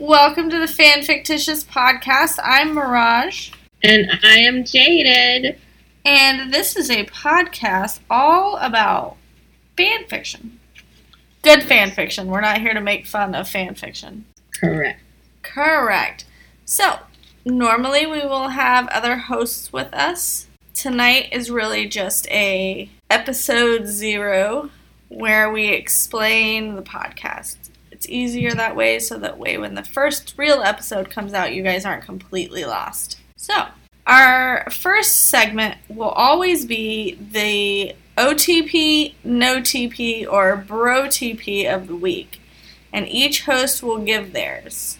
Welcome to the FanFictious podcast. I'm Mirage, And I am Jayded. and this is a podcast all about fan fiction. Good fan fiction. We're not here to make fun of fan fiction. Correct. Correct. So, normally we will have other hosts with us. Tonight is really just a episode 0 where we explain the podcast. It's easier that way so that way when the first real episode comes out you guys aren't completely lost. So, our first segment will always be the OTP, no TP, or bro TP of the week. And each host will give theirs.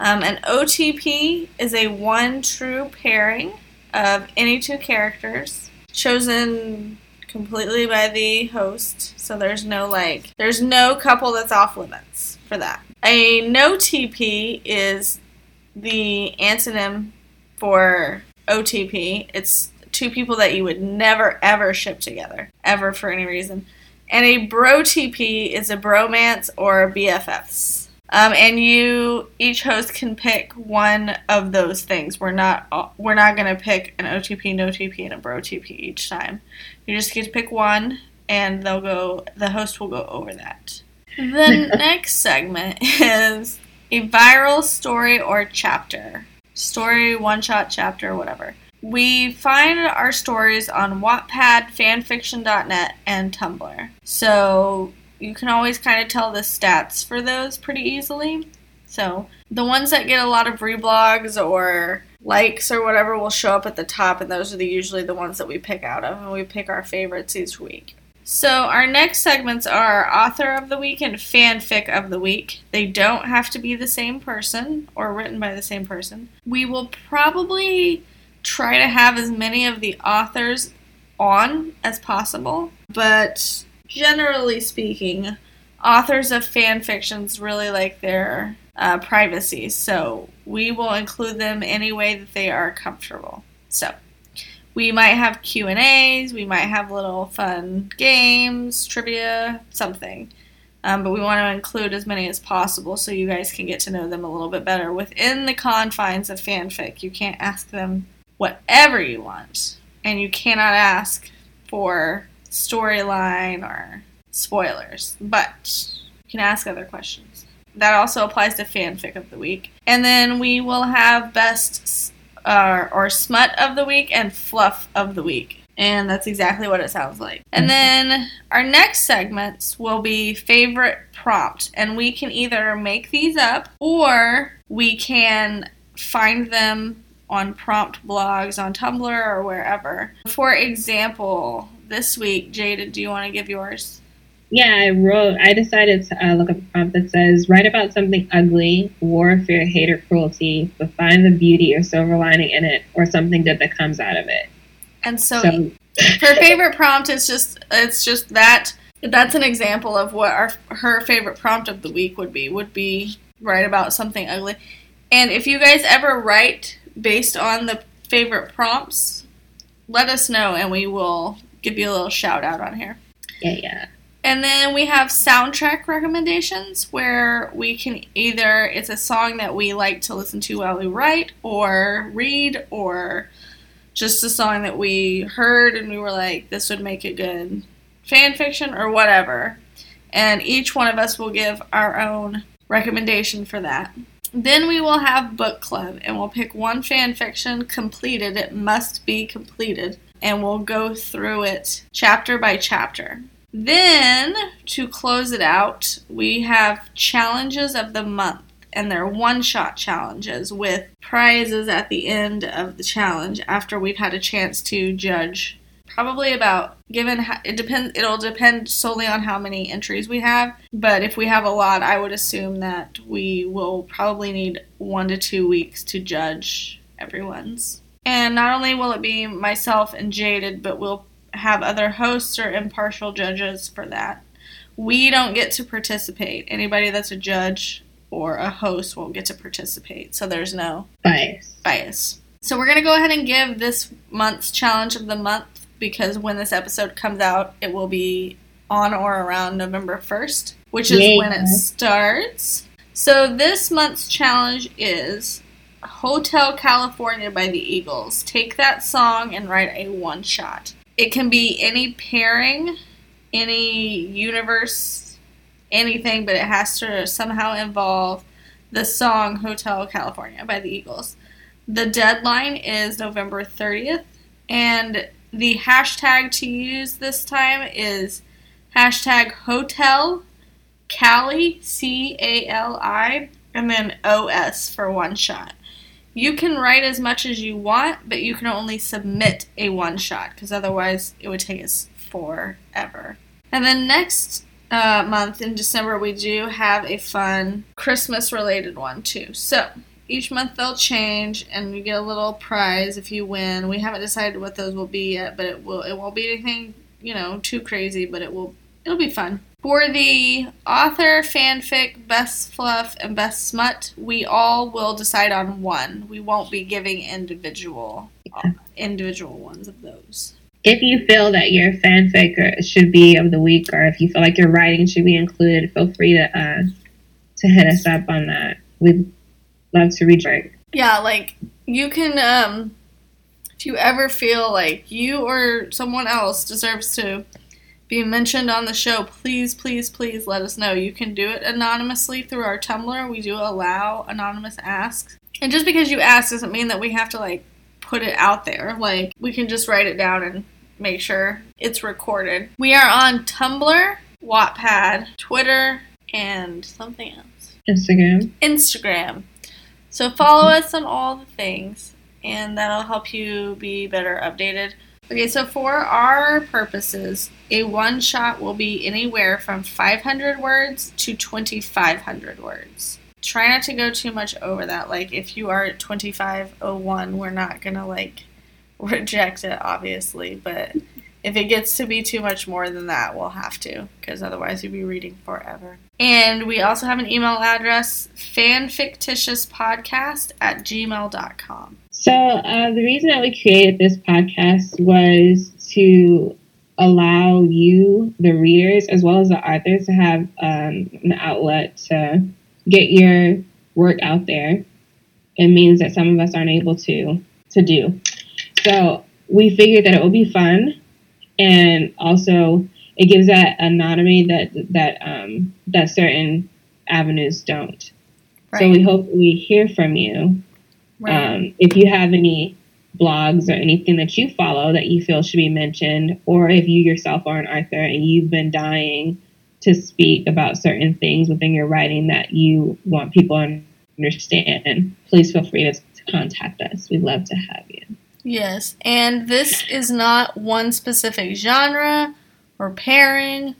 Um, an OTP is a one true pairing of any two characters chosen completely by the host. So there's no like, there's no couple that's off limits for that. A no TP is the antonym for OTP. It's two people that you would never ever ship together, ever for any reason. And a bro TP is a bromance or BFFs. Um, and you each host can pick one of those things. We're not we're not gonna pick an OTP, no TP, and a bro TP each time. You just get to pick one, and they'll go. The host will go over that. The next segment is a viral story or chapter. Story, one shot, chapter, whatever. We find our stories on Wattpad, fanfiction.net, and Tumblr. So you can always kind of tell the stats for those pretty easily. So the ones that get a lot of reblogs or likes or whatever will show up at the top, and those are the, usually the ones that we pick out of, and we pick our favorites each week. So our next segments are author of the week and fanfic of the week. They don't have to be the same person or written by the same person. We will probably try to have as many of the authors on as possible, but generally speaking, authors of fan fictions really like their uh, privacy, so we will include them any way that they are comfortable. So we might have Q and A's, we might have little fun games, trivia, something. Um, but we want to include as many as possible so you guys can get to know them a little bit better within the confines of fanfic. You can't ask them whatever you want, and you cannot ask for storyline or spoilers, but you can ask other questions. That also applies to fanfic of the week. And then we will have best uh, or smut of the week and fluff of the week. And that's exactly what it sounds like. And then our next segments will be favorite prompt. And we can either make these up or we can find them on prompt blogs on Tumblr or wherever. For example, this week, Jada, do you want to give yours? Yeah, I wrote, I decided to uh, look up a prompt that says, write about something ugly, warfare, hate, or cruelty, but find the beauty or silver lining in it, or something good that comes out of it. And so, So, her favorite prompt is just it's just that that's an example of what our her favorite prompt of the week would be would be write about something ugly. And if you guys ever write based on the favorite prompts, let us know and we will give you a little shout out on here. yeah, yeah. And then we have soundtrack recommendations where we can either, it's a song that we like to listen to while we write or read, or just a song that we heard and we were like, this would make a good fan fiction or whatever. And each one of us will give our own recommendation for that. Then we will have book club and we'll pick one fan fiction completed. It must be completed. And we'll go through it chapter by chapter. Then, to close it out, we have challenges of the month, and they're one shot challenges with prizes at the end of the challenge after we've had a chance to judge. Probably about given ho- it depends it'll depend solely on how many entries we have but if we have a lot i would assume that we will probably need one to two weeks to judge everyone's and not only will it be myself and Jayded but we'll have other hosts or impartial judges for that. We don't get to participate. Anybody that's a judge or a host won't get to participate. So there's no Bias. bias. So we're going to go ahead and give this month's challenge of the month because when this episode comes out, it will be on or around November 1st, which is Yeah. when it starts. So this month's challenge is Hotel California by the Eagles. Take that song and write a one shot. It can be any pairing, any universe, anything, but it has to somehow involve the song Hotel California by the Eagles. The deadline is November 30th, and the hashtag to use this time is hashtag Hotel Cali, C A L I, and then OS for one shot. You can write as much as you want, but you can only submit a one shot because otherwise it would take us forever. And then next uh, month in December, we do have a fun Christmas related one too. So each month they'll change, and you get a little prize if you win. We haven't decided what those will be yet, but it will. It won't be anything you know too crazy, but it will. It'll be fun. For the author, fanfic, best fluff, and best smut, we all will decide on one. We won't be giving individual uh, individual ones of those. If you feel that your fanfic should be of the week, or if you feel like your writing should be included, feel free to uh, to hit us up on that. We'd love to read your Yeah, like you can um if you ever feel like you or someone else deserves to be mentioned on the show, please, please, please let us know. You can do it anonymously through our Tumblr. We do allow anonymous asks. And just because you ask doesn't mean that we have to like put it out there. Like we can just write it down and make sure it's recorded. We are on Tumblr, Wattpad, Twitter, and something else. Instagram. Instagram. So follow us on all the things, and that'll help you be better updated. Okay, so for our purposes, a one shot will be anywhere from 500 words to 2,500 words. Try not to go too much over that. Like, if you are at 2501, we're not gonna like reject it, obviously, but if it gets to be too much more than that, we'll have to, because otherwise you'll be reading forever. And we also have an email address, fanfictiouspodcast at gmail.com. So uh, the reason that we created this podcast was to allow you, the readers, as well as the authors, to have um, an outlet to get your work out there. It means that some of us aren't able to to do. So we figured that it would be fun, and also it gives that anonymity that that um, that certain avenues don't. So we hope we hear from you. Right. Um, if you have any blogs or anything that you follow that you feel should be mentioned, or if you yourself are an author and you've been dying to speak about certain things within your writing that you want people to understand, please feel free to contact us. We'd love to have you. Yes, and this is not one specific genre or pairing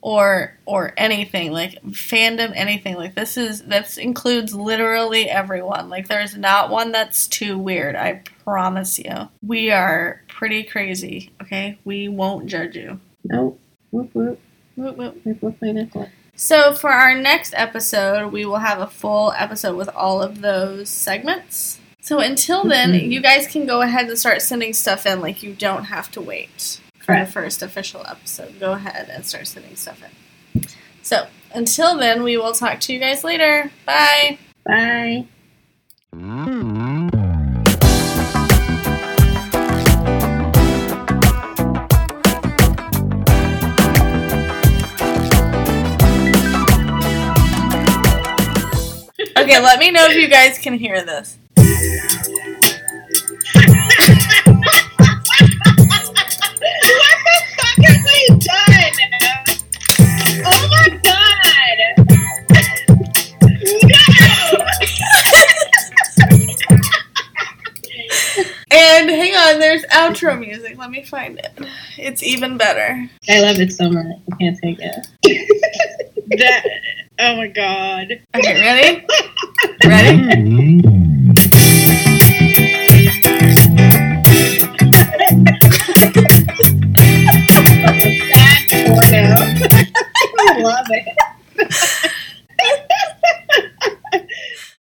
or or anything like fandom anything like this is this includes literally everyone like there's not one that's too weird i promise you we are pretty crazy okay we won't judge you Nope. Whoop, whoop. Whoop, whoop. Whoop, whoop, whoop, whoop. so for our next episode we will have a full episode with all of those segments so until then Mhm. you guys can go ahead and start sending stuff in like you don't have to wait for the first official episode. Go ahead and start sending stuff in. So until then we will talk to you guys later. Bye. Bye. okay let me know if you guys can hear this and hang on there's outro music let me find it it's even better I love it so much. I can't take it. that, oh my god. okay ready ready Mm-hmm.